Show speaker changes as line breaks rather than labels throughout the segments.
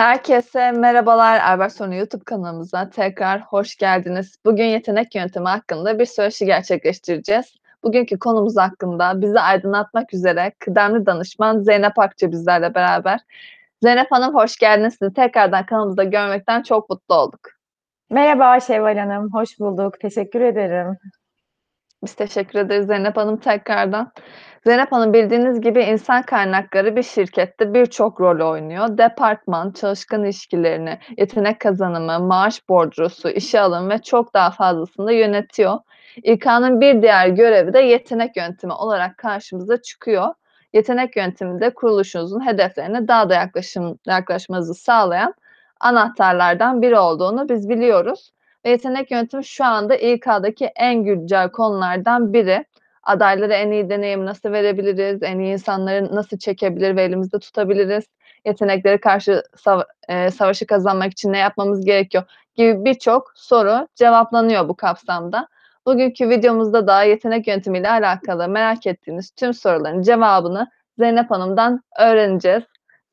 Herkese merhabalar. Albert Sonu YouTube kanalımıza tekrar hoş geldiniz. Bugün yetenek yöntemi hakkında bir söyleşi gerçekleştireceğiz. Bugünkü konumuz hakkında bizi aydınlatmak üzere kıdemli danışman Zeynep Akça bizlerle beraber. Zeynep Hanım hoş geldiniz. Sizi tekrardan kanalımızda görmekten çok mutlu olduk.
Merhaba Şevval Hanım, hoş bulduk. Teşekkür ederim.
Biz teşekkür ederiz Zeynep Hanım tekrardan. Zeynep Hanım bildiğiniz gibi insan kaynakları bir şirkette birçok rol oynuyor. Departman, çalışkan ilişkilerini, yetenek kazanımı, maaş borcusu, işe alım ve çok daha fazlasını da yönetiyor. İK'nın bir diğer görevi de yetenek yöntemi olarak karşımıza çıkıyor. Yetenek yöntemi de kuruluşunuzun hedeflerine daha da yaklaşım, yaklaşmanızı sağlayan anahtarlardan biri olduğunu biz biliyoruz. Ve yetenek yöntemi şu anda İK'daki en güncel konulardan biri. Adaylara en iyi deneyim nasıl verebiliriz, en iyi insanları nasıl çekebilir ve elimizde tutabiliriz, yetenekleri karşı sav e, savaşı kazanmak için ne yapmamız gerekiyor gibi birçok soru cevaplanıyor bu kapsamda. Bugünkü videomuzda da yetenek yöntemiyle alakalı merak ettiğiniz tüm soruların cevabını Zeynep Hanım'dan öğreneceğiz.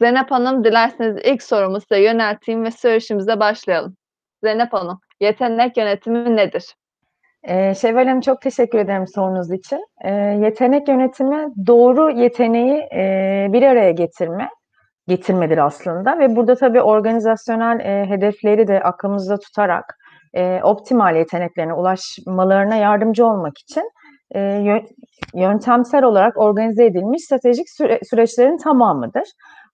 Zeynep Hanım dilerseniz ilk sorumu size yönelteyim ve söyleşimize başlayalım. Zeynep Hanım, yetenek yönetimi nedir?
Ee, Şevval Hanım çok teşekkür ederim sorunuz için. Ee, yetenek yönetimi doğru yeteneği e, bir araya getirme, getirmedir aslında ve burada tabii organizasyonel e, hedefleri de aklımızda tutarak e, optimal yeteneklerine ulaşmalarına yardımcı olmak için e, yöntemsel olarak organize edilmiş stratejik süre, süreçlerin tamamıdır.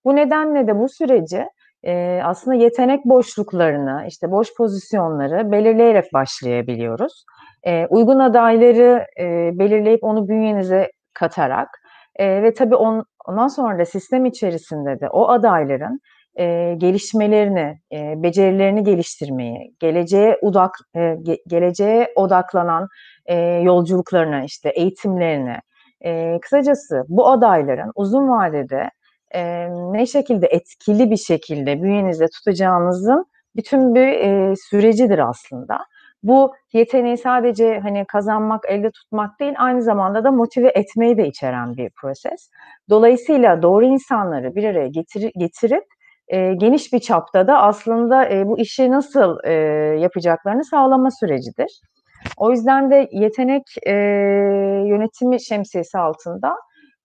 Bu nedenle de bu süreci e, aslında yetenek boşluklarını, işte boş pozisyonları belirleyerek başlayabiliyoruz. E, uygun adayları e, belirleyip onu bünyenize katarak e, ve tabii on, ondan sonra da sistem içerisinde de o adayların e, gelişmelerini, e, becerilerini geliştirmeyi, geleceğe odak, e, ge, geleceğe odaklanan e, yolculuklarını, işte eğitimlerini, e, kısacası bu adayların uzun vadede e, ne şekilde etkili bir şekilde bünyenizde tutacağınızın bütün bir e, sürecidir aslında. Bu yeteneği sadece hani kazanmak, elde tutmak değil, aynı zamanda da motive etmeyi de içeren bir proses. Dolayısıyla doğru insanları bir araya getir, getirip e, geniş bir çapta da aslında e, bu işi nasıl e, yapacaklarını sağlama sürecidir. O yüzden de yetenek e, yönetimi şemsiyesi altında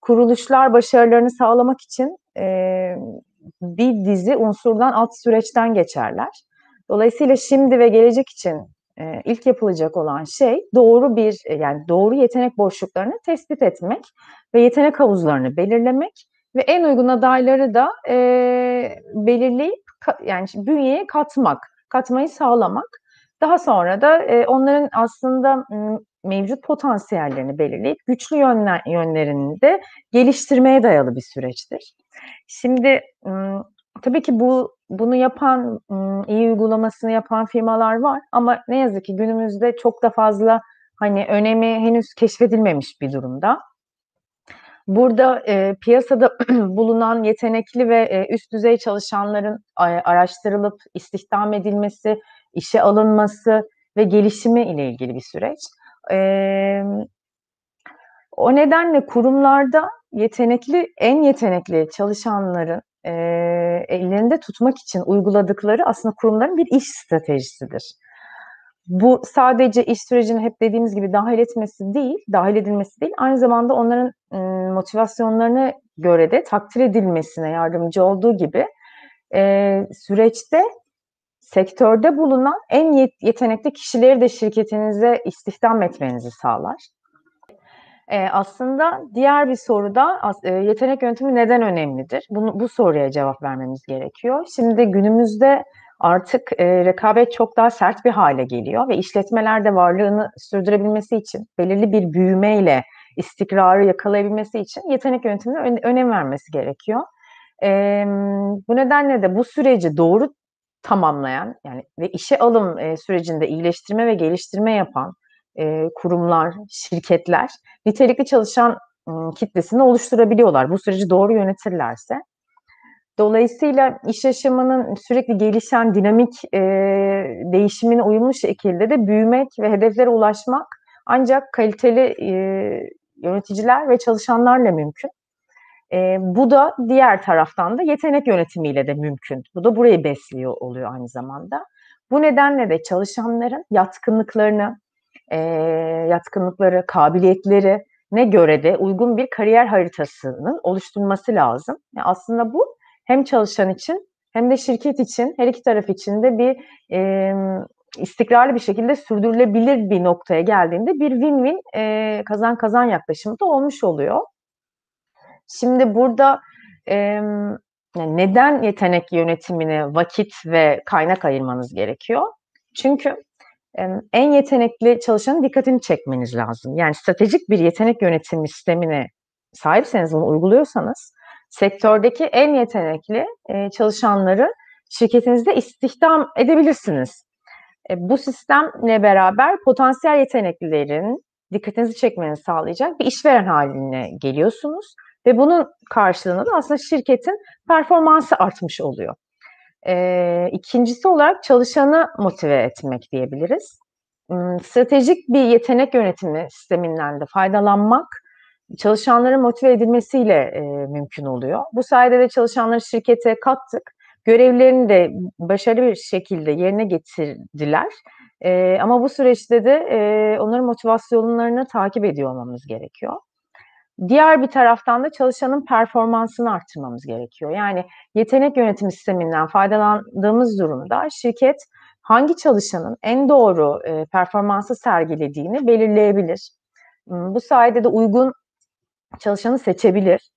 kuruluşlar başarılarını sağlamak için e, bir dizi unsurdan alt süreçten geçerler. Dolayısıyla şimdi ve gelecek için e, ilk yapılacak olan şey doğru bir yani doğru yetenek boşluklarını tespit etmek ve yetenek havuzlarını belirlemek ve en uygun adayları da e, belirleyip yani bünyeye katmak, katmayı sağlamak. Daha sonra da e, onların aslında mevcut potansiyellerini belirleyip güçlü yönler, yönlerini de geliştirmeye dayalı bir süreçtir. Şimdi tabii ki bu bunu yapan, iyi uygulamasını yapan firmalar var ama ne yazık ki günümüzde çok da fazla hani önemi henüz keşfedilmemiş bir durumda. Burada e, piyasada bulunan yetenekli ve e, üst düzey çalışanların araştırılıp istihdam edilmesi, işe alınması ve gelişimi ile ilgili bir süreç. E, o nedenle kurumlarda yetenekli, en yetenekli çalışanların e, ellerinde tutmak için uyguladıkları aslında kurumların bir iş stratejisidir. Bu sadece iş sürecini hep dediğimiz gibi dahil etmesi değil, dahil edilmesi değil, aynı zamanda onların e, motivasyonlarına göre de takdir edilmesine yardımcı olduğu gibi e, süreçte sektörde bulunan en yetenekli kişileri de şirketinize istihdam etmenizi sağlar. E, aslında diğer bir soruda e, yetenek yöntemi neden önemlidir? Bunu, bu soruya cevap vermemiz gerekiyor. Şimdi günümüzde artık e, rekabet çok daha sert bir hale geliyor ve işletmeler de varlığını sürdürebilmesi için belirli bir büyümeyle istikrarı yakalayabilmesi için yetenek yöntemine ön, önem vermesi gerekiyor. E, bu nedenle de bu süreci doğru tamamlayan yani ve işe alım e, sürecinde iyileştirme ve geliştirme yapan e, kurumlar, şirketler nitelikli çalışan e, kitlesini oluşturabiliyorlar. Bu süreci doğru yönetirlerse. Dolayısıyla iş yaşamının sürekli gelişen dinamik e, değişimine uyumlu şekilde de büyümek ve hedeflere ulaşmak ancak kaliteli e, yöneticiler ve çalışanlarla mümkün. Eee, bu da diğer taraftan da yetenek yönetimiyle de mümkün. Bu da burayı besliyor oluyor aynı zamanda. Bu nedenle de çalışanların yatkınlıklarını, eee, yatkınlıkları, kabiliyetlerine göre de uygun bir kariyer haritasının oluşturulması lazım. Ya, aslında bu hem çalışan için hem de şirket için, her iki taraf için de bir, emm, istikrarlı bir şekilde sürdürülebilir bir noktaya geldiğinde bir win-win, eee, kazan kazan yaklaşımı da olmuş oluyor. Şimdi burada, yani neden yetenek yönetimine vakit ve kaynak ayırmanız gerekiyor? Çünkü, en yetenekli çalışanın dikkatini çekmeniz lazım. Yani stratejik bir yetenek yönetimi sistemine sahipseniz, bunu uyguluyorsanız sektördeki en yetenekli, çalışanları şirketinizde istihdam edebilirsiniz. E, bu sistemle beraber potansiyel yeteneklilerin dikkatinizi çekmenizi sağlayacak bir işveren hâline geliyorsunuz ve bunun karşılığında da aslında şirketin performansı artmış oluyor. Eee, 2'ncisi olarak çalışanı motive etmek diyebiliriz. Imm, stratejik bir yetenek yönetimi sisteminden de faydalanmak, çalışanların motive edilmesiyle, eee, mümkün oluyor. Bu sayede de çalışanları şirkete kattık, görevlerini de başarılı bir şekilde yerine getirdiler. Eee, ama bu süreçte de, eee, onların motivasyonlarını takip ediyor olmamız gerekiyor. Diğer bir taraftan da çalışanın performansını arttırmamız gerekiyor. Yani yetenek yönetimi sisteminden faydalandığımız durumda şirket hangi çalışanın en doğru, eee, performansı sergilediğini belirleyebilir. Imm, bu sayede de uygun çalışanı seçebilir.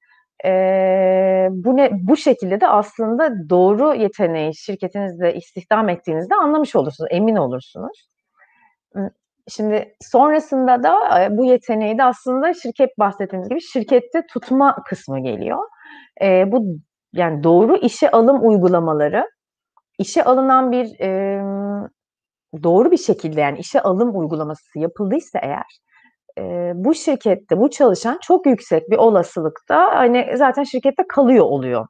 Eee, bu ne bu şekilde de aslında doğru yeteneği şirketinizde istihdam ettiğinizde anlamış olursunuz, emin olursunuz. Şimdi sonrasında da, eee, bu yeteneği de aslında şirket bahsettiğimiz gibi şirkette tutma kısmı geliyor. Eee, bu yani doğru işe alım uygulamaları, işe alınan bir, emm, doğru bir şekilde yani işe alım uygulaması yapıldıysa eğer, eee, bu şirkette bu çalışan çok yüksek bir olasılıkta, hani, zaten şirkette kalıyor oluyor.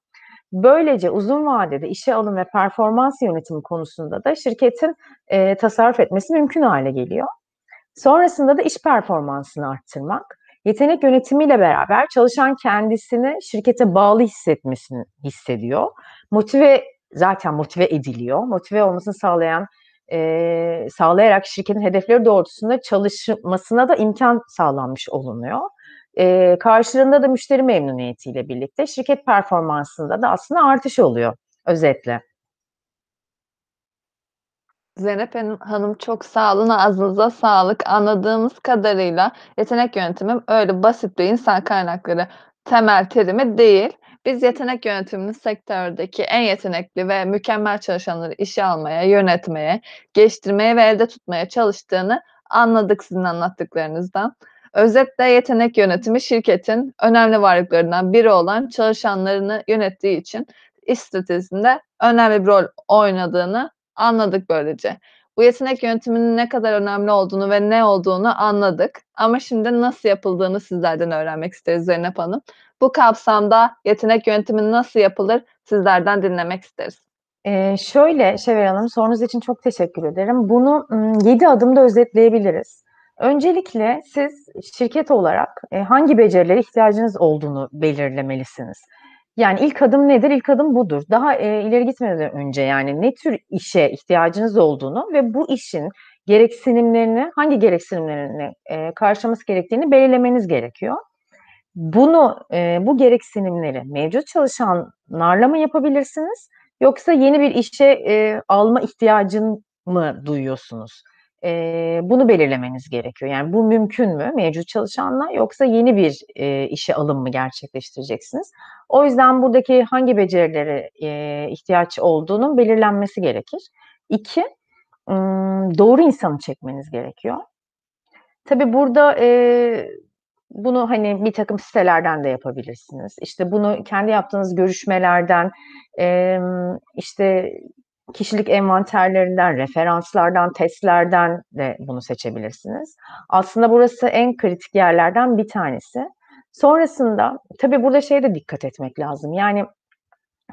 Böylece uzun vadede işe alım ve performans yönetimi konusunda da şirketin, eee, tasarruf etmesi mümkün hâle geliyor. Sonrasında da iş performansını arttırmak, yetenek yönetimiyle beraber çalışan kendisini şirkete bağlı hissetmesini hissediyor. Motive zaten motive ediliyor. Motive olmasını sağlayan, eee, sağlayarak şirketin hedefleri doğrultusunda çalışmasına da imkân sağlanmış olunuyor. Eee, karşılığında da müşteri memnuniyetiyle birlikte şirket performansında da aslında artış oluyor özetle.
Zeynep Hanım çok sağ olun, ağzınıza sağlık. Anladığımız kadarıyla yetenek yönetimi öyle basit bir insan kaynakları temel terimi değil. Biz yetenek yönetimini sektördeki en yetenekli ve mükemmel çalışanları işe almaya, yönetmeye, geliştirmeye ve elde tutmaya çalıştığını anladık sizin anlattıklarınızdan. Özetle yetenek yönetimi şirketin önemli varlıklarından biri olan çalışanlarını yönettiği için iş stratejisinde önemli bir rol oynadığını anladık böylece. Bu yetenek yönetiminin ne kadar önemli olduğunu ve ne olduğunu anladık ama şimdi nasıl yapıldığını sizlerden öğrenmek isteriz Zeynep Hanım. Bu kapsamda yetenek yönetimi nasıl yapılır sizlerden dinlemek isteriz.
Eee, şöyle Şevval Hanım, sorunuz için çok teşekkür ederim. Bunu, ımm, 7 adımda özetleyebiliriz. Öncelikle siz şirket olarak, hangi becerilere ihtiyacınız olduğunu belirlemelisiniz. Yani ilk adım nedir? İlk adım budur. Daha, eee, ileri gitmeden önce yani ne tür işe ihtiyacınız olduğunu ve bu işin gereksinimlerini, hangi gereksinimlerini, eee, karşılaması gerektiğini belirlemeniz gerekiyor. Bunu, eee, bu gereksinimleri mevcut çalışanlarla mı yapabilirsiniz yoksa yeni bir işe, eee, alma ihtiyacın mı duyuyorsunuz? Eee, bunu belirlemeniz gerekiyor. Yani bu mümkün mü mevcut çalışanla yoksa yeni bir, eee, işe alım mı gerçekleştireceksiniz? O yüzden buradaki hangi becerilere, eee, ihtiyaç olduğunun belirlenmesi gerekir. 2, ımm, doğru insanı çekmeniz gerekiyor. Tabii burada, eee, bunu, hani, birtakım sitelerden de yapabilirsiniz. İşte, bunu kendi yaptığınız görüşmelerden, emm, işte, kişilik envanterlerinden, referanslardan, testlerden de bunu seçebilirsiniz. Aslında burası en kritik yerlerden bir tanesi. Sonrasında tabii burada şeye de dikkat etmek lazım. Yani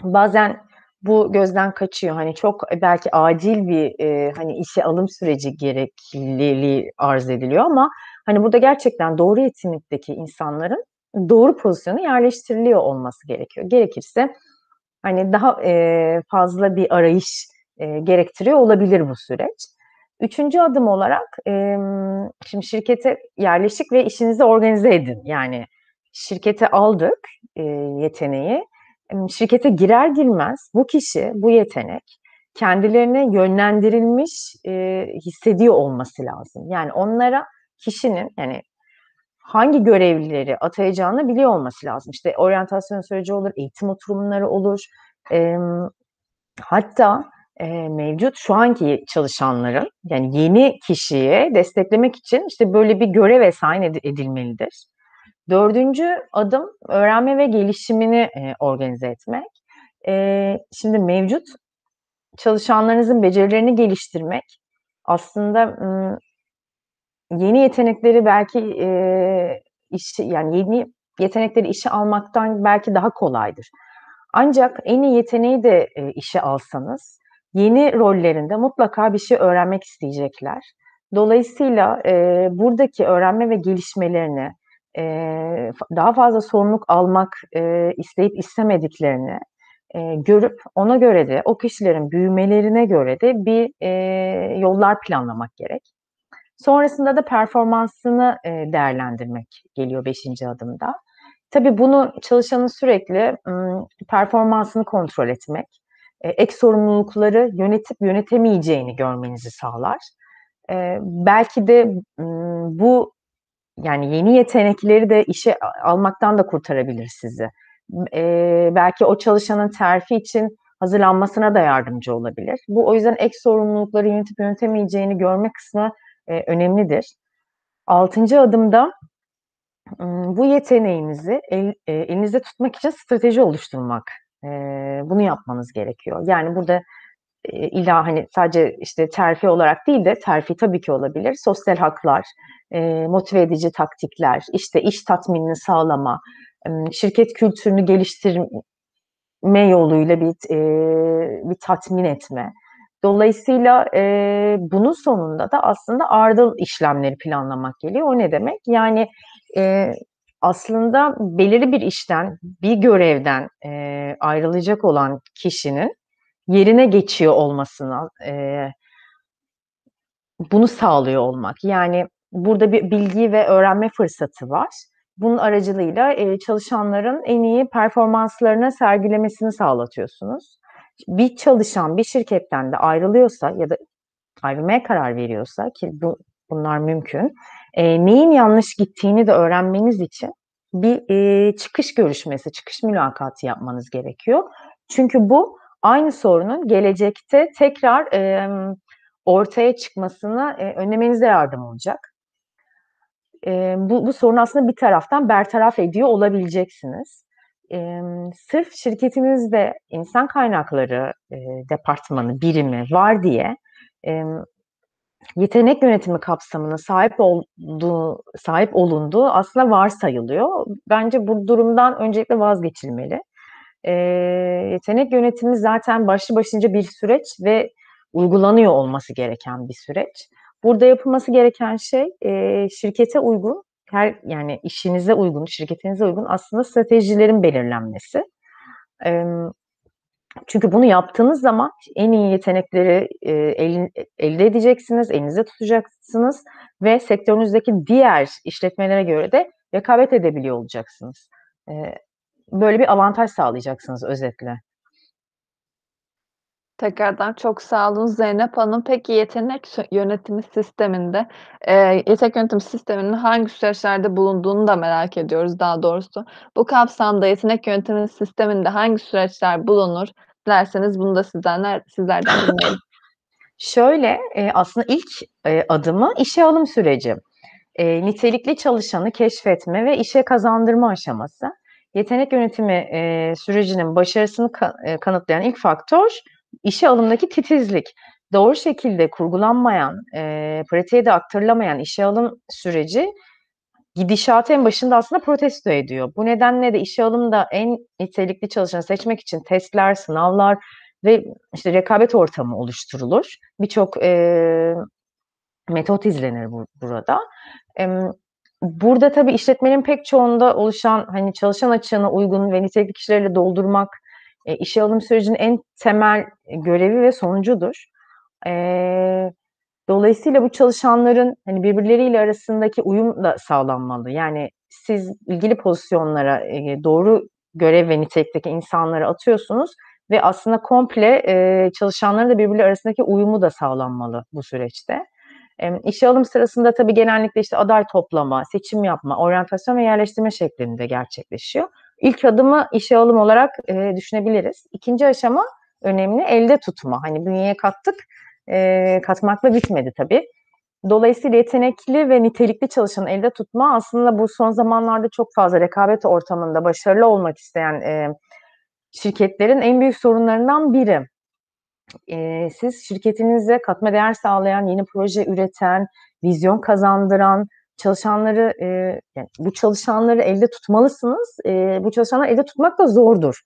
bazen bu gözden kaçıyor. Hani, çok, eee, belki acil bir, eee, hani, işe alım süreci gerekliliği arz ediliyor ama, hani, burada gerçekten doğru yetenekteki insanların doğru pozisyona yerleştiriliyor olması gerekiyor. Gerekirse hani daha e, fazla bir arayış e, gerektiriyor olabilir bu süreç. Üçüncü adım olarak e, şimdi şirkete yerleşik ve işinizi organize edin. Yani şirkete aldık e, yeteneği. Şirkete girer girmez bu kişi, bu yetenek kendilerine yönlendirilmiş e, hissediyor olması lazım. Yani onlara kişinin yani hangi görevlileri atayacağını biliyor olması lazım. İşte oryantasyon süreci olur, eğitim oturumları olur. E, hatta e, mevcut şu anki çalışanların yani yeni kişiye desteklemek için işte böyle bir görev esayin edilmelidir. Dördüncü adım öğrenme ve gelişimini e, organize etmek. E, şimdi mevcut çalışanlarınızın becerilerini geliştirmek aslında yeni yetenekleri belki e, işi yani yeni yetenekleri işe almaktan belki daha kolaydır. Ancak en iyi yeteneği de e, işe alsanız yeni rollerinde mutlaka bir şey öğrenmek isteyecekler. Dolayısıyla e, buradaki öğrenme ve gelişmelerini e, daha fazla sorumluluk almak e, isteyip istemediklerini e, görüp ona göre de o kişilerin büyümelerine göre de bir e, yollar planlamak gerek. Sonrasında da performansını e, değerlendirmek geliyor beşinci adımda. Tabii bunu çalışanın sürekli performansını kontrol etmek, e, ek sorumlulukları yönetip yönetemeyeceğini görmenizi sağlar. E, belki de bu yani yeni yetenekleri de işe almaktan da kurtarabilir sizi. Belki o çalışanın terfi için hazırlanmasına da yardımcı olabilir. Bu o yüzden ek sorumlulukları yönetip yönetemeyeceğini görme kısmı e, önemlidir. Altıncı adımda bu yeteneğinizi el, e, elinizde tutmak için strateji oluşturmak. E, bunu yapmanız gerekiyor. Yani burada e, illa hani sadece işte terfi olarak değil de terfi tabii ki olabilir. Sosyal haklar, e, motive edici taktikler, işte iş tatminini sağlama, şirket kültürünü geliştirme yoluyla bir e, bir tatmin etme. Dolayısıyla e, bunun sonunda da aslında ardıl işlemleri planlamak geliyor. O ne demek? Yani e, aslında belirli bir işten, bir görevden e, ayrılacak olan kişinin yerine geçiyor olmasına e, bunu sağlıyor olmak. Yani burada bir bilgi ve öğrenme fırsatı var. Bunun aracılığıyla e, çalışanların en iyi performanslarını sergilemesini sağlatıyorsunuz. Bir çalışan bir şirketten de ayrılıyorsa ya da ayrılmaya karar veriyorsa ki bu, bunlar mümkün. E, neyin yanlış gittiğini de öğrenmeniz için bir e, çıkış görüşmesi, çıkış mülakatı yapmanız gerekiyor. Çünkü bu aynı sorunun gelecekte tekrar e, ortaya çıkmasına e, önlemenize yardım olacak e, bu, bu sorunu aslında bir taraftan bertaraf ediyor olabileceksiniz. E, sırf şirketinizde insan kaynakları e, departmanı, birimi var diye e, yetenek yönetimi kapsamına sahip olduğu, sahip olunduğu aslında varsayılıyor. Bence bu durumdan öncelikle vazgeçilmeli. E, yetenek yönetimi zaten başlı başınca bir süreç ve uygulanıyor olması gereken bir süreç. Burada yapılması gereken şey e, şirkete uygun, her yani işinize uygun, şirketinize uygun aslında stratejilerin belirlenmesi. E, çünkü bunu yaptığınız zaman en iyi yetenekleri e, elin, elde edeceksiniz, elinizde tutacaksınız ve sektörünüzdeki diğer işletmelere göre de rekabet edebiliyor olacaksınız. E, böyle bir avantaj sağlayacaksınız özetle.
Tekrardan çok sağ olun Zeynep Hanım. Peki yetenek yönetimi sisteminde, eee, yetenek yönetimi sisteminin hangi süreçlerde bulunduğunu da merak ediyoruz daha doğrusu. Bu kapsamda yetenek yönetimi sisteminde hangi süreçler bulunur? Dilerseniz bunu da sizden sizlerden dinleyelim.
Şöyle, eee, aslında ilk, eee, adımı işe alım süreci. Eee, nitelikli çalışanı keşfetme ve işe kazandırma aşaması. Yetenek yönetimi, eee, sürecinin başarısını ka eee, kanıtlayan ilk faktör işe alımdaki titizlik. Doğru şekilde kurgulanmayan, e, pratiğe de aktarılamayan işe alım süreci gidişatı en başında aslında protesto ediyor. Bu nedenle de işe alımda en nitelikli çalışanı seçmek için testler, sınavlar ve işte rekabet ortamı oluşturulur. Birçok e, metot izlenir bu, burada. E, burada tabii işletmenin pek çoğunda oluşan, hani, çalışan açığına uygun ve nitelikli kişilerle doldurmak, eee, işe alım sürecinin en temel görevi ve sonucudur. Eee, dolayısıyla bu çalışanların, hani, birbirleriyle arasındaki uyum da sağlanmalı. Yani siz ilgili pozisyonlara, eee, doğru görev ve nitelikteki insanları atıyorsunuz ve aslında komple, eee, çalışanların da birbirleri arasındaki uyumu da sağlanmalı bu süreçte. Emm, işe alım sırasında tabii genellikle, işte, aday toplama, seçim yapma, oryantasyon ve yerleştirme şeklinde gerçekleşiyor. İlk adımı işe alım olarak, eee, düşünebiliriz. 2'nci aşama önemli, elde tutma. Hani, bünyeye kattık, eee, katmakla bitmedi tabii. Dolayısıyla yetenekli ve nitelikli çalışanı elde tutma aslında bu son zamanlarda çok fazla rekabet ortamında başarılı olmak isteyen, eee, şirketlerin en büyük sorunlarından biri. Eee, siz şirketinize katma değer sağlayan, yeni proje üreten, vizyon kazandıran çalışanları, eee, yani bu çalışanları elde tutmalısınız. Eee, bu çalışanları elde tutmak da zordur.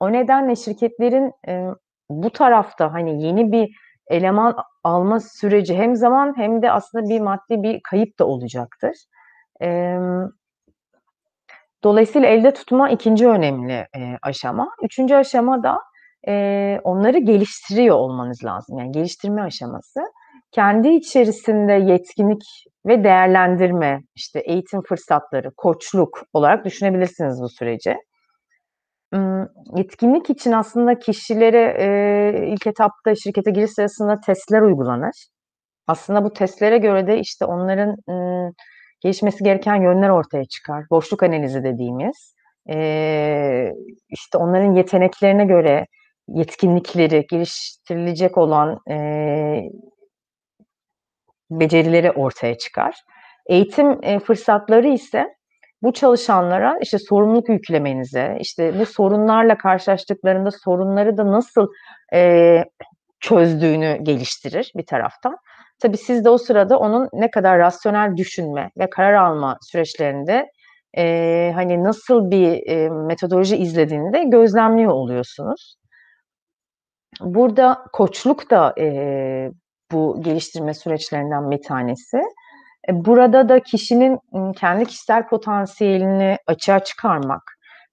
O nedenle şirketlerin, eee, bu tarafta, hani, yeni bir eleman alma süreci hem zaman hem de aslında bir maddi bir kayıp da olacaktır. Emm dolayısıyla elde tutma 2'nci önemli, eee, aşama. 3'üncü aşama da, eee, onları geliştiriyor olmanız lazım. Yani geliştirme aşaması. Kendi içerisinde yetkinlik ve değerlendirme, işte, eğitim fırsatları, koçluk olarak düşünebilirsiniz bu süreci. Yetkinlik için aslında kişilere, ilk etapta şirkete giriş sırasında testler uygulanır. Aslında bu testlere göre de, işte, onların, gelişmesi gereken yönler ortaya çıkar. Boşluk analizi dediğimiz. İşte, onların yeteneklerine göre yetkinlikleri, geliştirilecek olan, becerileri ortaya çıkar. Eğitim, eee, fırsatları ise bu çalışanlara, işte, sorumluluk yüklemenize, işte, bu sorunlarla karşılaştıklarında sorunları da nasıl, eee, çözdüğünü geliştirir bir taraftan. Tabii siz de o sırada onun ne kadar rasyonel düşünme ve karar alma süreçlerinde, eee, hani, nasıl bir, eee, metodoloji izlediğini de gözlemliyor oluyorsunuz. Burada koçluk da, eee, bu geliştirme süreçlerinden bir tanesi. E, burada da kişinin, kendi kişisel potansiyelini açığa çıkarmak,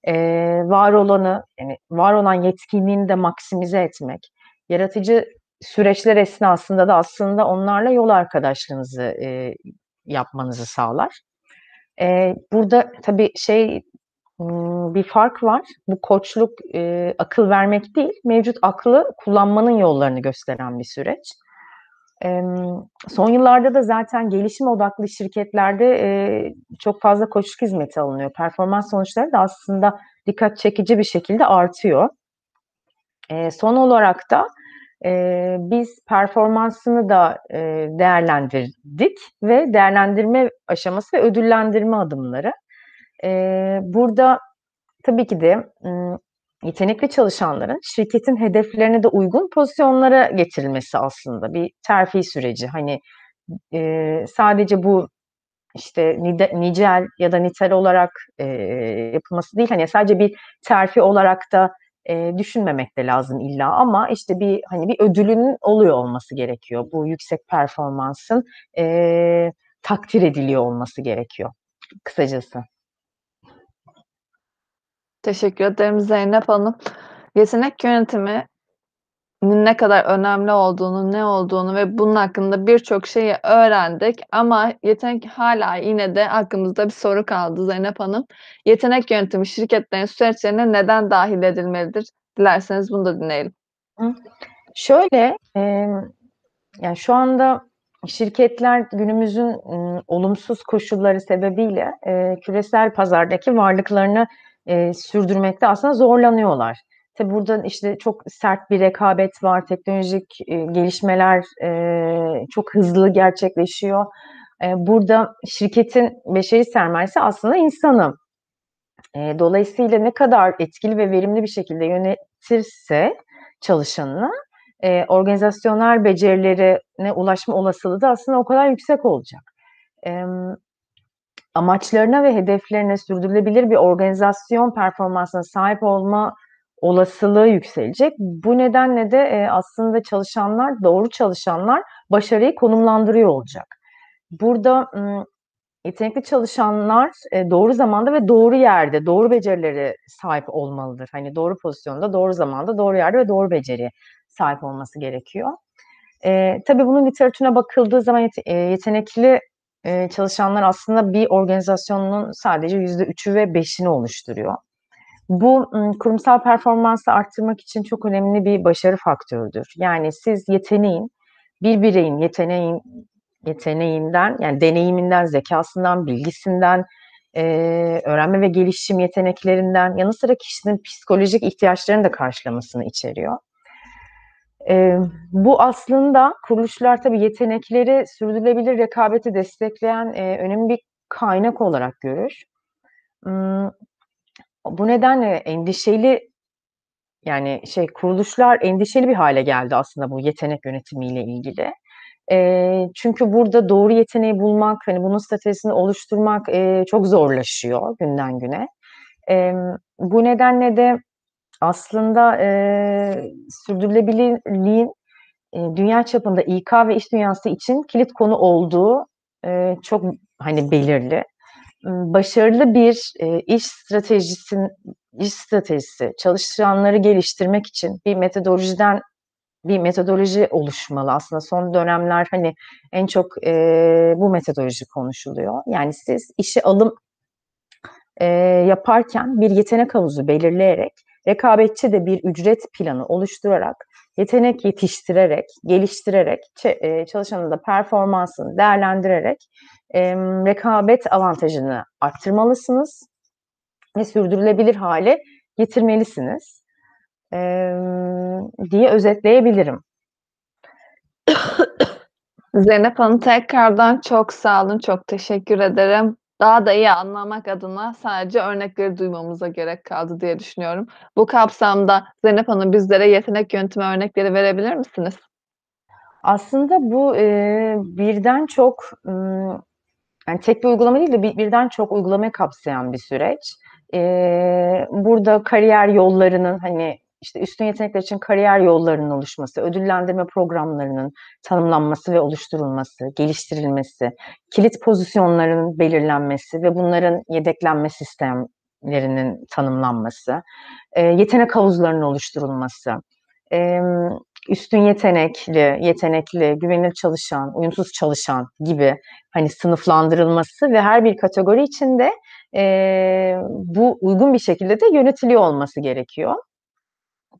eee, var olanı, yani, var olan yetkinliğini de maksimize etmek, yaratıcı süreçler esnasında da aslında onlarla yol arkadaşlığınızı, eee, yapmanızı sağlar. Burada tabii şey, bir fark var. Bu koçluk, akıl vermek değil, mevcut aklı kullanmanın yollarını gösteren bir süreç. Son yıllarda da zaten gelişim odaklı şirketlerde, eee, çok fazla koçluk hizmeti alınıyor. Performans sonuçları da aslında dikkat çekici bir şekilde artıyor. Eee, son olarak da, eee, biz performansını da, değerlendirdik ve değerlendirme aşaması ve ödüllendirme adımları. Burada tabii ki de, yetenekli çalışanların şirketin hedeflerine de uygun pozisyonlara getirilmesi aslında bir terfi süreci. Hani, eee, sadece bu, işte, nicel ya da nitel olarak, eee, yapılması değil, hani, sadece bir terfi olarak da, eee, düşünmemek de lazım illa ama, işte, bir, hani, bir ödülünün oluyor olması gerekiyor. Bu yüksek performansın, eee, takdir ediliyor olması gerekiyor kısacası.
Teşekkür ederim Zeynep Hanım. Yetenek yönetiminin ne kadar önemli olduğunu, ne olduğunu ve bunun hakkında birçok şeyi öğrendik ama yetenek hâlâ yine de aklımızda bir soru kaldı Zeynep Hanım. Yetenek yönetimi şirketlerin süreçlerine neden dâhil edilmelidir? Dilerseniz bunu da dinleyelim.
Şöyle, emm, yani, şu anda şirketler günümüzün, ımm, olumsuz koşulları sebebiyle, eee, küresel pazardaki varlıklarını, eee, sürdürmekte aslında zorlanıyorlar. Tabii burada, işte, çok sert bir rekabet var, teknolojik, eee, gelişmeler, eee, çok hızlı gerçekleşiyor. Eee, burada şirketin beşeri sermayesi aslında insanı. Eee, dolayısıyla ne kadar etkili ve verimli bir şekilde yönetirse çalışanını, eee, organizasyonel becerilerine ulaşma olasılığı da aslında o kadar yüksek olacak. Emm, amaçlarına ve hedeflerine sürdürülebilir bir organizasyon performansına sahip olma olasılığı yükselecek. Bu nedenle de, eee, aslında çalışanlar, doğru çalışanlar başarıyı konumlandırıyor olacak. Burada, yetenekli çalışanlar e, doğru zamanda ve doğru yerde, doğru becerileri sahip olmalıdır. Hani doğru pozisyonda, doğru zamanda, doğru yerde ve doğru beceriye sahip olması gerekiyor. E, tabii bunun literatürüne bakıldığı zaman e, yetenekli e, çalışanlar aslında bir organizasyonun sadece yüzde üçü ve beşini oluşturuyor. Bu kurumsal performansı arttırmak için çok önemli bir başarı faktörüdür. Yani siz yeteneğin, bir bireyin yeteneğin yeteneğinden, yani deneyiminden, zekasından, bilgisinden, öğrenme ve gelişim yeteneklerinden yanı sıra kişinin psikolojik ihtiyaçlarını da karşılamasını içeriyor. E, bu aslında kuruluşlar tabii yetenekleri sürdürülebilir rekabeti destekleyen e, önemli bir kaynak olarak görür. Bu nedenle endişeli yani şey kuruluşlar endişeli bir hale geldi aslında bu yetenek yönetimiyle ilgili. E, çünkü burada doğru yeteneği bulmak, hani bunun stratejisini oluşturmak e, çok zorlaşıyor günden güne. E, bu nedenle de aslında e, sürdürülebilirliğin e, dünya çapında İK ve iş dünyası için kilit konu olduğu e, çok hani belirli. Başarılı bir e, iş stratejisin iş stratejisi çalışanları geliştirmek için bir metodolojiden bir metodoloji oluşmalı. Aslında son dönemler hani en çok e, bu metodoloji konuşuluyor. Yani siz işe alım e, yaparken bir yetenek havuzu belirleyerek, rekabetçi de bir ücret planı oluşturarak, yetenek yetiştirerek, geliştirerek, e, çalışanın da performansını değerlendirerek rekabet avantajını arttırmalısınız ve sürdürülebilir hale getirmelisiniz diye özetleyebilirim.
Zeynep Hanım tekrardan çok sağ olun, çok teşekkür ederim. Daha da iyi anlamak adına sadece örnekleri duymamıza gerek kaldı diye düşünüyorum. Bu kapsamda Zeynep Hanım bizlere yetenek yönetimi örnekleri verebilir misiniz?
Aslında bu e, birden çok yani tek bir uygulama değil de bir, birden çok uygulamayı kapsayan bir süreç. E, burada kariyer yollarının hani işte üstün yetenekler için kariyer yollarının oluşması, ödüllendirme programlarının tanımlanması ve oluşturulması, geliştirilmesi, kilit pozisyonların belirlenmesi ve bunların yedeklenme sistemlerinin tanımlanması, e, yetenek havuzlarının oluşturulması, e, üstün yetenekli, yetenekli, güvenilir çalışan, uyumsuz çalışan gibi hani sınıflandırılması ve her bir kategori içinde e, bu uygun bir şekilde de yönetiliyor olması gerekiyor.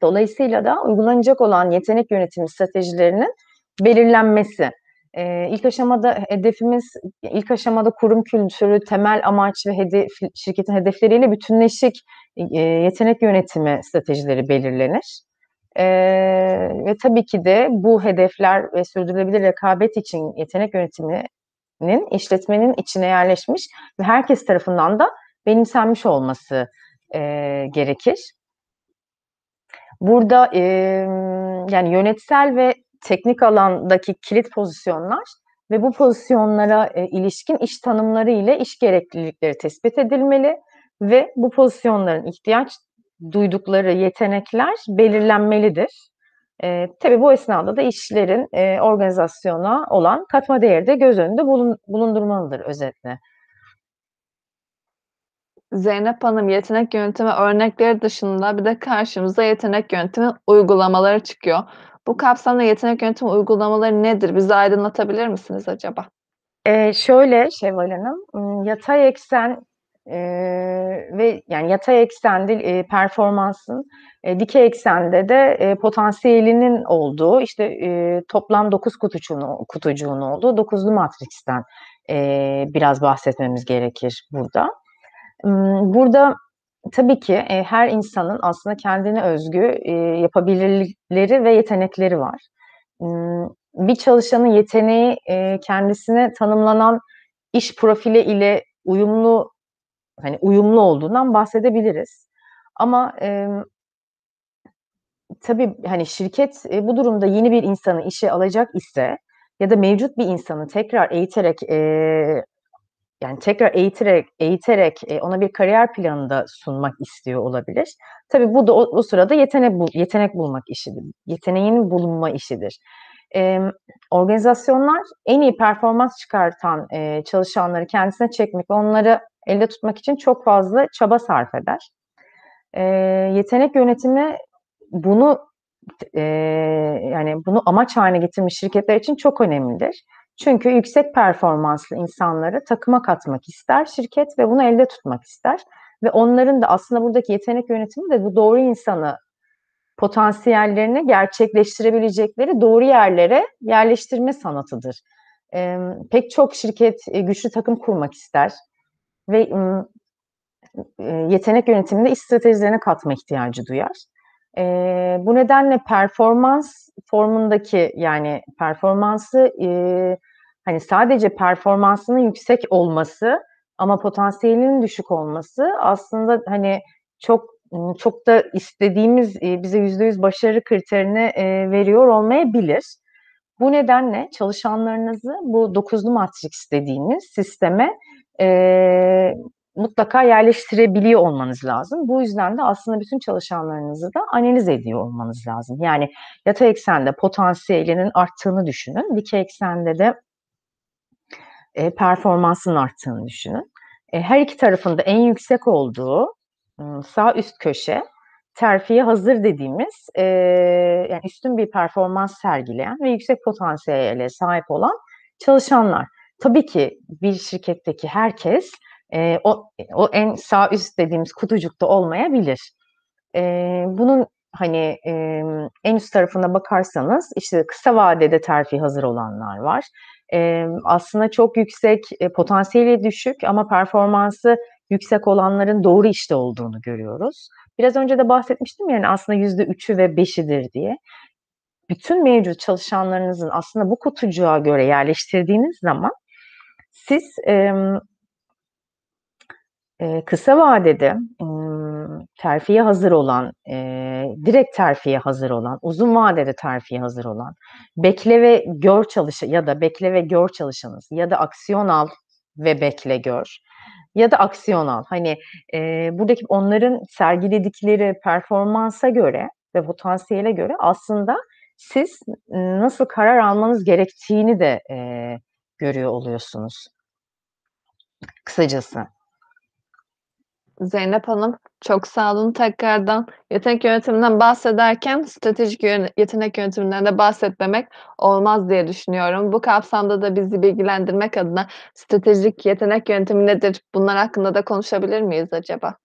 Dolayısıyla da uygulanacak olan yetenek yönetimi stratejilerinin belirlenmesi. Ee, ilk aşamada hedefimiz, ilk aşamada kurum kültürü, temel amaç ve hedef, şirketin hedefleriyle bütünleşik e, yetenek yönetimi stratejileri belirlenir. Ee, ve tabii ki de bu hedefler ve sürdürülebilir rekabet için yetenek yönetiminin işletmenin içine yerleşmiş ve herkes tarafından da benimsenmiş olması e, gerekir. Burada e, yani yönetsel ve teknik alandaki kilit pozisyonlar ve bu pozisyonlara e, ilişkin iş tanımları ile iş gereklilikleri tespit edilmeli ve bu pozisyonların ihtiyaç duydukları yetenekler belirlenmelidir. E, tabii bu esnada da işlerin e, organizasyona olan katma değeri de göz önünde bulun, bulundurmalıdır özetle.
Zeynep Hanım, yetenek yönetimi örnekleri dışında bir de karşımıza yetenek yönetimi uygulamaları çıkıyor. Bu kapsamda yetenek yönetimi uygulamaları nedir? Bizi aydınlatabilir misiniz acaba?
Eee, şöyle Şevval Hanım, yatay eksen e, ve yani yatay eksende e, performansın, e, dikey eksende de e, potansiyelinin olduğu işte e, toplam 9 kutucuğun, kutucuğun olduğu dokuzlu matriksten e, biraz bahsetmemiz gerekir burada. Burada tabii ki e, her insanın aslında kendine özgü e, yapabilirlikleri ve yetenekleri var. Bir çalışanın yeteneği e, kendisine tanımlanan iş profili ile uyumlu hani uyumlu olduğundan bahsedebiliriz. Ama e, tabii hani şirket e, bu durumda yeni bir insanı işe alacak ise ya da mevcut bir insanı tekrar eğiterek e, yani tekrar eğiterek eğiterek e, ona bir kariyer planı da sunmak istiyor olabilir. Tabii bu da o, o sırada yetenek bul, yetenek bulmak işidir. Yeteneğin bulunma işidir. Emm, organizasyonlar en iyi performans çıkartan, eee, çalışanları kendisine çekmek ve onları elde tutmak için çok fazla çaba sarf eder. Eee, yetenek yönetimi bunu eee, yani bunu amaç hâline getirmiş şirketler için çok önemlidir. Çünkü yüksek performanslı insanları takıma katmak ister şirket ve bunu elde tutmak ister ve onların da aslında buradaki yetenek yönetimi de bu doğru insanı potansiyellerini gerçekleştirebilecekleri doğru yerlere yerleştirme sanatıdır. Emm, pek çok şirket, eee, güçlü takım kurmak ister ve, eee, yetenek yönetiminde stratejilerine katma ihtiyacı duyar. Eee, bu nedenle performans formundaki yani performansı, eee, hani, sadece performansının yüksek olması ama potansiyelinin düşük olması aslında, hani, çok, çok da istediğimiz, bize %100 başarı kriterini, veriyor olmayabilir. Bu nedenle çalışanlarınızı bu dokuzlu matriks dediğimiz sisteme, mutlaka yerleştirebiliyor olmanız lazım. Bu yüzden de aslında bütün çalışanlarınızı da analiz ediyor olmanız lazım. Yani yatay eksende potansiyelinin arttığını düşünün, dikey eksende de eee, performansının arttığını düşünün. Eee, her iki tarafın da en yüksek olduğu, sağ üst köşe terfiye hazır dediğimiz, eee, yani üstün bir performans sergileyen ve yüksek potansiyele sahip olan çalışanlar. Tabii ki bir şirketteki herkes, eee, o o en sağ üst dediğimiz kutucukta olmayabilir. Eee, bunun, hani, emm, en üst tarafına bakarsanız, işte, kısa vadede terfiye hazır olanlar var. Emm, aslında çok yüksek, eee, potansiyeli düşük ama performansı yüksek olanların doğru işte olduğunu görüyoruz. Biraz önce de bahsetmiştim ya, hani, aslında %3'ü ve 5'idir diye. Bütün mevcut çalışanlarınızın aslında bu kutucuğa göre yerleştirdiğiniz zaman siz, emm eee, kısa vadede, ımm, terfiye hazır olan, eee, direkt terfiye hazır olan, uzun vadede terfiye hazır olan, bekle ve gör çalışa ya da bekle ve gör çalışanınız ya da aksiyon al ve bekle gör ya da aksiyon al. Hani, eee, buradaki onların sergiledikleri performansa göre ve potansiyele göre aslında siz nasıl karar almanız gerektiğini de, eee, görüyor oluyorsunuz. Kısacası.
Zeynep Hanım, çok sağ olun tekrardan. Yetenek yönetiminden bahsederken stratejik yetenek yönetiminden de bahsetmemek olmaz diye düşünüyorum. Bu kapsamda da bizi bilgilendirmek adına stratejik yetenek yönetimi nedir? Bunlar hakkında da konuşabilir miyiz acaba?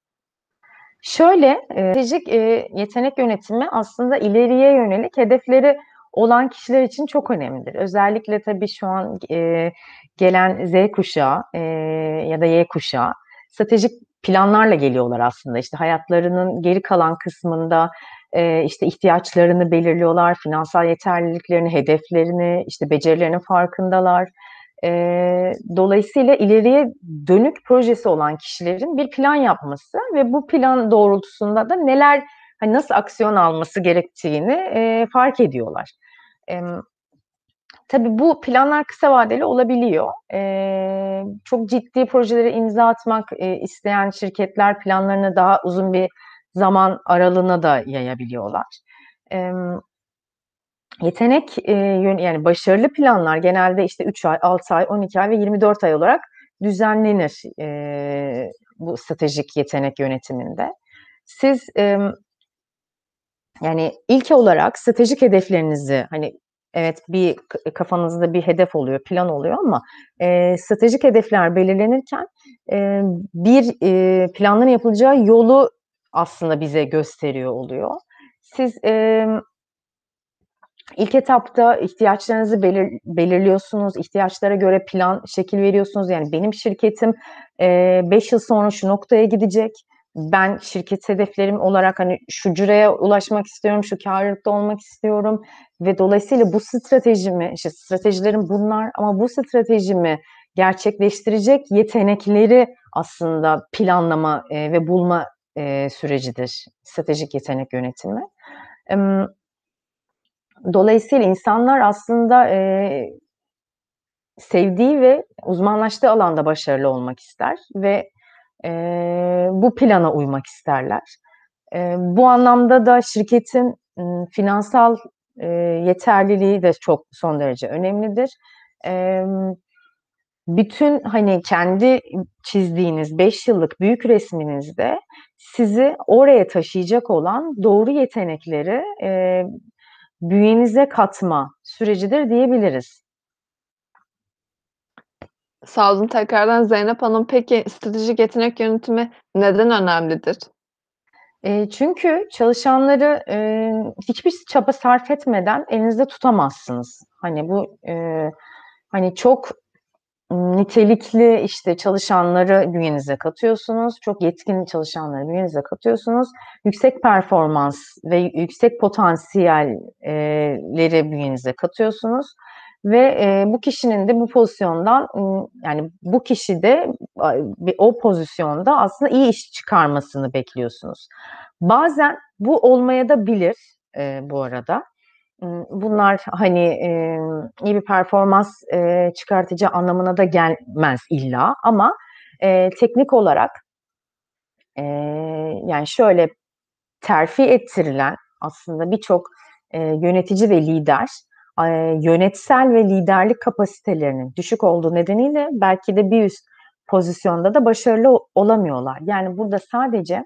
Şöyle, eee, stratejik, eee, yetenek yönetimi aslında ileriye yönelik hedefleri olan kişiler için çok önemlidir. Özellikle tabii şu an, eee, gelen Z kuşağı, ya da Y kuşağı stratejik planlarla geliyorlar aslında. İşte, hayatlarının geri kalan kısmında, eee, işte, ihtiyaçlarını belirliyorlar, finansal yeterliliklerini, hedeflerini, işte, becerilerinin farkındalar. Eee, dolayısıyla ileriye dönük projesi olan kişilerin bir plan yapması ve bu plan doğrultusunda da neler, hani, nasıl aksiyon alması gerektiğini, eee, fark ediyorlar. Emm, tabii bu planlar kısa vadeli olabiliyor. Eee, çok ciddi projelere imza atmak, eee, isteyen şirketler planlarını daha uzun bir zaman aralığına da yayabiliyorlar. Emm, yetenek, yön yani başarılı planlar genelde, işte, 3 ay, 6 ay, 12 ay ve 24 ay olarak düzenlenir, eee, bu stratejik yetenek yönetiminde. Siz, emm yani ilk olarak stratejik hedeflerinizi, hani, evet, bir k kafanızda bir hedef oluyor, plan oluyor ama, eee, stratejik hedefler belirlenirken, eee, bir, eee, planların yapılacağı yolu aslında bize gösteriyor oluyor. Siz, emm ilk etapta ihtiyaçlarınızı belir belirliyorsunuz, ihtiyaçlara göre plan, şekil veriyorsunuz. Yani benim şirketim, eee, 5 yıl sonra şu noktaya gidecek. Ben şirket hedeflerim olarak, hani, şu ciraya ulaşmak istiyorum, şu kârlılıkta olmak istiyorum ve dolayısıyla bu stratejimi, işte, stratejilerim bunlar ama bu stratejimi gerçekleştirecek yetenekleri aslında planlama, eee, ve bulma, eee, sürecidir stratejik yetenek yönetimi. Dolayısıyla insanlar aslında, eee, sevdiği ve uzmanlaştığı alanda başarılı olmak ister ve, eee, bu plana uymak isterler. Eee, bu anlamda da şirketin, finansal, Eee, yeterliliği de çok son derece önemlidir. Emm, bütün, hani, kendi çizdiğiniz 5 yıllık büyük resminizde sizi oraya taşıyacak olan doğru yetenekleri, eee, bünyenize katma sürecidir diyebiliriz.
Sağ olun tekrardan. Zeynep Hanım, peki stratejik yetenek yönetimi neden önemlidir?
Eee, çünkü çalışanları, eee, hiçbir çaba sarf etmeden elinizde tutamazsınız. Hani, bu, eee, hani, çok nitelikli, işte, çalışanları bünyenize katıyorsunuz, çok yetkin çalışanları bünyenize katıyorsunuz. Yüksek performans ve yüksek potansiyel eee, leri bünyenize katıyorsunuz ve, eee, bu kişinin de bu pozisyondan, ımm, yani, bu kişi de o pozisyonda aslında iyi iş çıkarmasını bekliyorsunuz. Bazen bu olmayadabilir, eee, bu arada. Bunlar, hani, emm, iyi bir performans, eee, çıkartacağı anlamına da gelmez illa ama, eee, teknik olarak, eee, yani, şöyle, terfi ettirilen aslında birçok, eee, yönetici ve lider, yönetsel ve liderlik kapasitelerinin düşük olduğu nedeniyle belki de bir üst pozisyonda da başarılı olamıyorlar. Yani, burada sadece,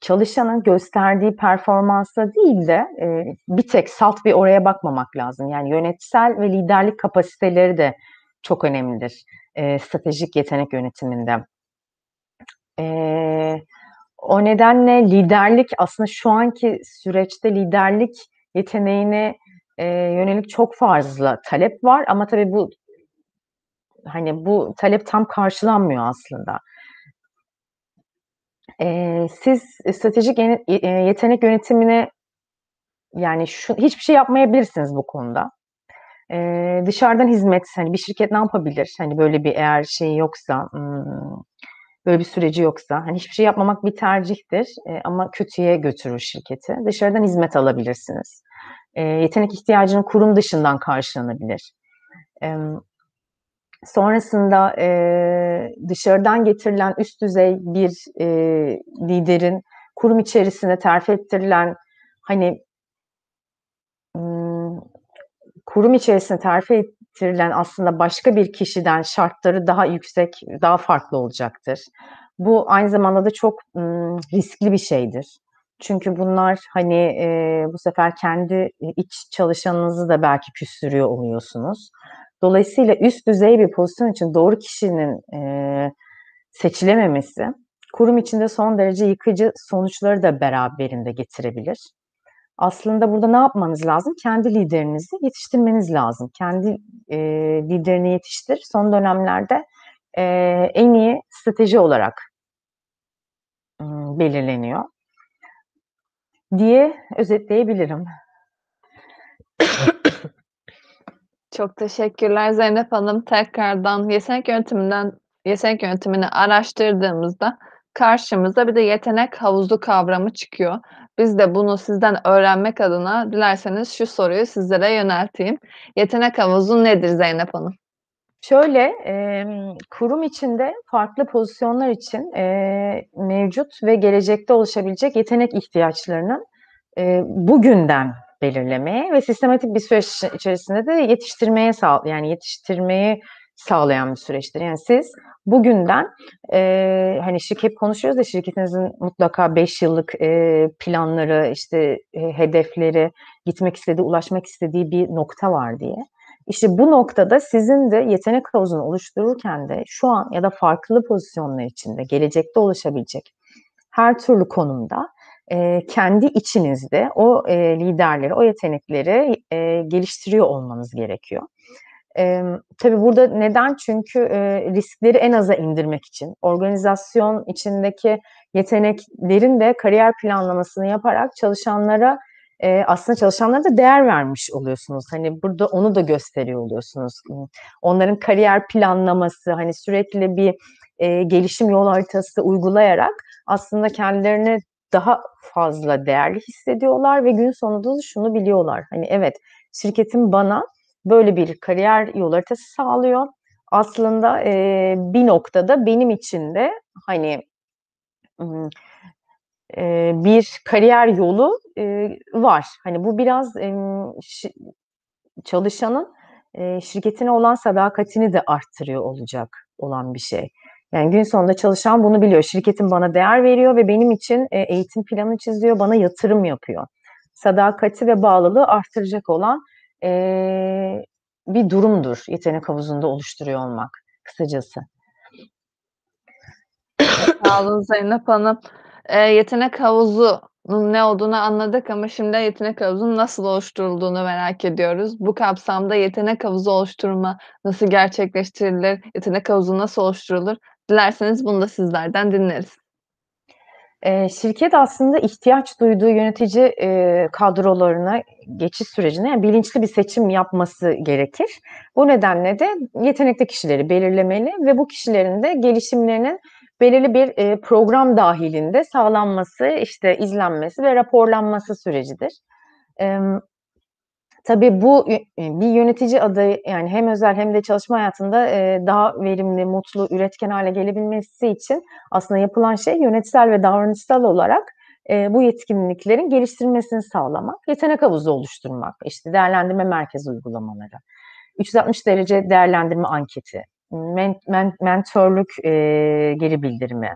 çalışanın gösterdiği performansa değil de, bir tek salt bir oraya bakmamak lazım. Yani, yönetsel ve liderlik kapasiteleri de çok önemlidir, stratejik yetenek yönetiminde. O nedenle liderlik aslında şu anki süreçte liderlik yeteneğine, eee, yönelik çok fazla talep var ama tabii bu hani, bu talep tam karşılanmıyor aslında. Eee, siz stratejik yene eee, yetenek yönetimine yani, şu hiçbir şey yapmayabilirsiniz bu konuda. Eee, dışarıdan hizmet, hani, bir şirket ne yapabilir? Hani, böyle bir eğer şeyi yoksa, böyle bir süreci yoksa, hani, hiçbir şey yapmamak bir tercihtir, eee, ama kötüye götürür şirketi. Dışarıdan hizmet alabilirsiniz. Eee, yetenek ihtiyacının kurum dışından karşılanabilir. Emm, sonrasında, eee, dışarıdan getirilen üst düzey bir, eee, liderin kurum içerisinde terfi ettirilen, hani ımm, kurum içerisinde terfi ettirilen aslında başka bir kişiden şartları daha yüksek, daha farklı olacaktır. Bu aynı zamanda da çok, ımm, riskli bir şeydir. Çünkü bunlar, hani, eee, bu sefer kendi iç çalışanınızı da belki küstürüyor oluyorsunuz. Dolayısıyla üst düzey bir pozisyon için doğru kişinin, eee, seçilememesi kurum içinde son derece yıkıcı sonuçları da beraberinde getirebilir. Aslında burada ne yapmanız lazım? Kendi liderinizi yetiştirmeniz lazım. Kendi, eee, liderini yetiştir. Son dönemlerde, eee, en iyi strateji olarak belirleniyor diye özetleyebilirim.
Çok teşekkürler Zeynep Hanım. Tekrardan yetenek yönetiminden yetenek yönetimini araştırdığımızda karşımıza bir de yetenek havuzu kavramı çıkıyor. Biz de bunu sizden öğrenmek adına dilerseniz şu soruyu sizlere yönelteyim. Yetenek havuzu nedir Zeynep Hanım?
Şöyle, emm, kurum içinde farklı pozisyonlar için, eee, mevcut ve gelecekte oluşabilecek yetenek ihtiyaçlarının, eee, bugünden belirlemeye ve sistematik bir süreç içerisinde de yetiştirmeye sağ yani, yetiştirmeyi sağlayan bir süreçtir. Yani, siz bugünden, eee, hani, şirk hep konuşuyoruz ya şirketinizin mutlaka 5 yıllık, eee, planları, işte, eee, hedefleri, gitmek istediği, ulaşmak istediği bir nokta var diye. İşte, bu noktada sizin de yetenek havuzunu oluştururken de şu an ya da farklı pozisyonlar içinde gelecekte oluşabilecek her türlü konumda, eee, kendi içinizde o, eee, liderleri, o yetenekleri, eee, geliştiriyor olmanız gerekiyor. Emm, tabii burada neden? Çünkü, eee, riskleri en aza indirmek için, organizasyon içindeki yeteneklerin de kariyer planlamasını yaparak çalışanlara, eee, aslında çalışanlara da değer vermiş oluyorsunuz. Hani, burada onu da gösteriyor oluyorsunuz. Onların kariyer planlaması, hani, sürekli bir, eee, gelişim yol haritası uygulayarak aslında kendilerini daha fazla değerli hissediyorlar ve gün sonunda da şunu biliyorlar: Hani, evet, şirketim bana böyle bir kariyer yol haritası sağlıyor. Aslında, eee, bir noktada benim için de, hani, eee, bir kariyer yolu, eee, var. Hani, bu biraz, şi çalışanın, eee, şirketine olan sadakatini de arttırıyor olacak olan bir şey. Yani, gün sonunda çalışan bunu biliyor. Şirketim bana değer veriyor ve benim için, eee, eğitim planı çiziyor, bana yatırım yapıyor. Sadakati ve bağlılığı arttıracak olan, eee, bir durumdur yetenek havuzunda oluşturuyor olmak kısacası.
Sağ olun Zeynep Hanım. Eee, yetenek havuzunun ne olduğunu anladık ama şimdi yetenek havuzunun nasıl oluşturulduğunu merak ediyoruz. Bu kapsamda yetenek havuzu oluşturma nasıl gerçekleştirilir? Yetenek havuzu nasıl oluşturulur? Dilerseniz bunu da sizlerden dinleriz.
Eee, şirket aslında ihtiyaç duyduğu yönetici, eee, kadrolarına geçiş sürecinde, yani, bilinçli bir seçim yapması gerekir. Bu nedenle de yetenekli kişileri belirlemeli ve bu kişilerin de gelişimlerinin belirli bir, eee, program dâhilinde sağlanması, işte, izlenmesi ve raporlanması sürecidir. Emm, tabii bu eee, bir yönetici adayı, yani, hem özel hem de çalışma hayatında, eee, daha verimli, mutlu, üretken hâle gelebilmesi için aslında yapılan şey yönetsel ve davranışsal olarak, eee, bu yetkinliklerin geliştirilmesini sağlamak, yetenek havuzu oluşturmak, işte, değerlendirme merkezi uygulamaları, 360 derece değerlendirme anketi, men men mentörlük, eee, geri bildirimi,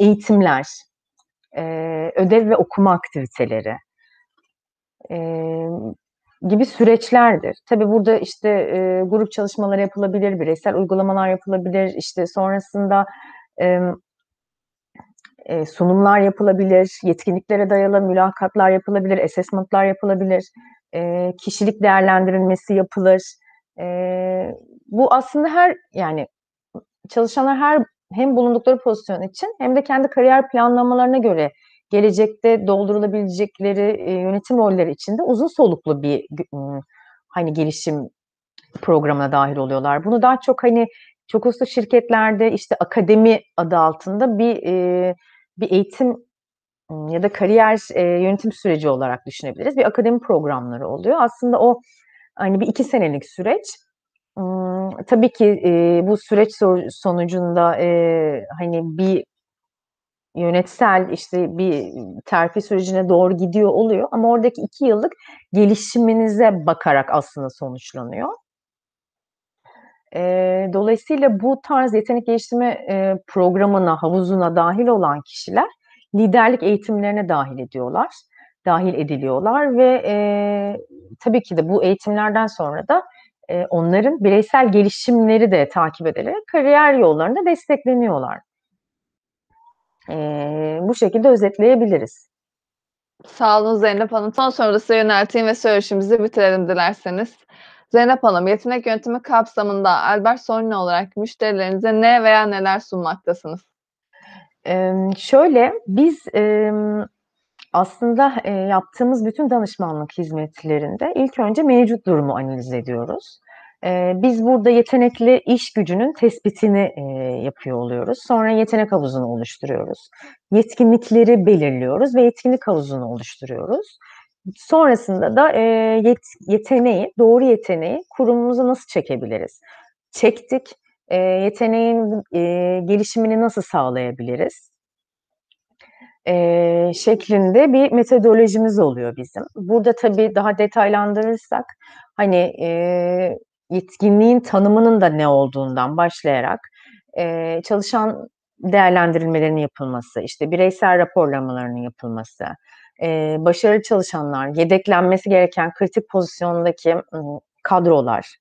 eğitimler, eee, ödev ve okuma aktiviteleri, emm, gibi süreçlerdir. Tabii burada, işte, eee, grup çalışmaları yapılabilir, bireysel uygulamalar yapılabilir, işte, sonrasında, emm, eee, sunumlar yapılabilir, yetkinliklere dayalı mülakatlar yapılabilir, assessment'lar yapılabilir, eee, kişilik değerlendirilmesi yapılır. Eee, bu aslında her, yani, çalışanlar her hem bulundukları pozisyon için hem de kendi kariyer planlamalarına göre gelecekte doldurulabilecekleri, eee, yönetim rolleri için de uzun soluklu bir ımm, hani, gelişim programına dâhil oluyorlar. Bunu daha çok, hani, çok uluslu şirketlerde, işte, akademi adı altında bir, eee, bir eğitim, ya da kariyer, eee, yönetim süreci olarak düşünebiliriz. Bir akademi programları oluyor. Aslında o, hani, bir 2 senelik süreç. Imm, tabii ki, eee, bu süreç so sonucunda, eee, hani, bir yönetsel, işte, bir terfi sürecine doğru gidiyor oluyor ama oradaki 2 yıllık gelişiminize bakarak aslında sonuçlanıyor. Eee, dolayısıyla bu tarz yetenek geliştirme, eee, programına, havuzuna dâhil olan kişiler liderlik eğitimlerine dâhil ediyorlar dâhil ediliyorlar ve, eee, tabii ki de bu eğitimlerden sonra da, eee, onların bireysel gelişimleri de takip edilerek kariyer yollarında destekleniyorlar. Eee, bu şekilde özetleyebiliriz.
Sağ olun Zeynep Hanım. Son sorumu da size yönelteyim ve söyleşimizi bitirelim dilerseniz. Zeynep Hanım, yetenek yönetimi kapsamında Albert Sorino olarak müşterilerinize ne veya neler sunmaktasınız?
Emm, şöyle, biz, emm, aslında, eee, yaptığımız bütün danışmanlık hizmetlerinde ilk önce mevcut durumu analiz ediyoruz. Eee, biz burada yetenekli iş gücünün tespitini, eee, yapıyor oluyoruz. Sonra yetenek havuzunu oluşturuyoruz. Yetkinlikleri belirliyoruz ve yetkinlik havuzunu oluşturuyoruz. Sonrasında da, eee, yet yeteneği, doğru yeteneği kurumumuza nasıl çekebiliriz? Çektik, eee, yeteneğin, eee, gelişimini nasıl sağlayabiliriz? Eee, şeklinde bir metodolojimiz oluyor bizim. Burada tabii daha detaylandırırsak, hani, eee, yetkinliğin tanımının da ne olduğundan başlayarak, eee, çalışan değerlendirilmelerinin yapılması, işte, bireysel raporlamalarının yapılması, eee, başarılı çalışanlar, yedeklenmesi gereken kritik pozisyondaki, kadrolar,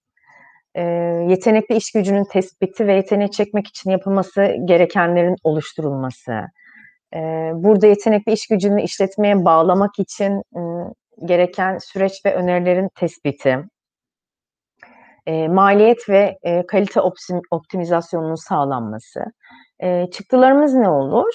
eee, yetenekli iş gücünün tespiti ve yeteneği çekmek için yapılması gerekenlerin oluşturulması, burada yetenekli iş gücünü işletmeye bağlamak için, ımm, gereken süreç ve önerilerin tespiti, eee, maliyet ve, eee, kalite optimizasyonunun sağlanması. Eee, çıktılarımız ne olur?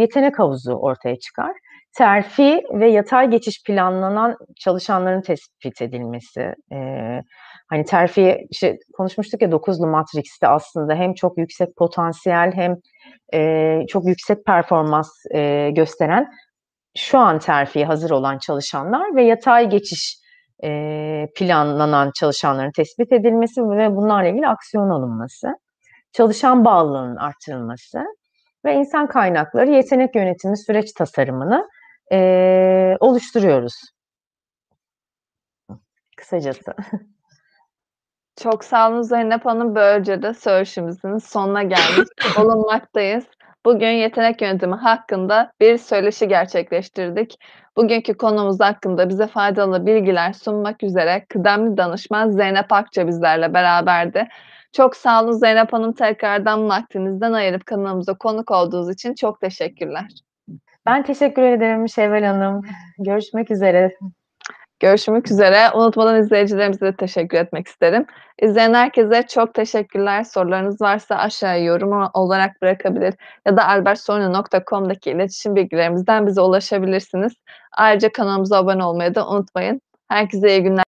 Yetenek havuzu ortaya çıkar. Terfi ve yatay geçiş planlanan çalışanların tespit edilmesi. Eee, hani, terfi, işte, konuşmuştuk ya 9'lu Matrix'te aslında hem çok yüksek potansiyel hem, eee, çok yüksek performans, eee, gösteren, şu an terfiye hazır olan çalışanlar ve yatay geçiş, eee, planlanan çalışanların tespit edilmesi ve bunlarla ilgili aksiyon alınması. Çalışan bağlılığının arttırılması. ve insan kaynakları yetenek yönetimi süreç tasarımını, eee, oluşturuyoruz. Kısacası.
Çok sağ olun Zeynep Hanım. Böylece de söyleşimizin sonuna gelmiş bulunmaktayız. Bugün yetenek yönetimi hakkında bir söyleşi gerçekleştirdik. Bugünkü konumuz hakkında bize faydalı bilgiler sunmak üzere kıdemli danışman Zeynep Akça bizlerle beraberdi. Çok sağ olun Zeynep Hanım. Tekrardan vaktinizden ayırıp kanalımıza konuk olduğunuz için çok teşekkürler.
Ben teşekkür ederim Şevval Hanım. Görüşmek üzere.
Görüşmek üzere. Unutmadan izleyicilerimize de teşekkür etmek isterim. İzleyen herkese çok teşekkürler. Sorularınız varsa aşağıya yorum olarak bırakabilir ya da albertsorno.com'daki iletişim bilgilerimizden bize ulaşabilirsiniz. Ayrıca kanalımıza abone olmayı da unutmayın. Herkese iyi günler.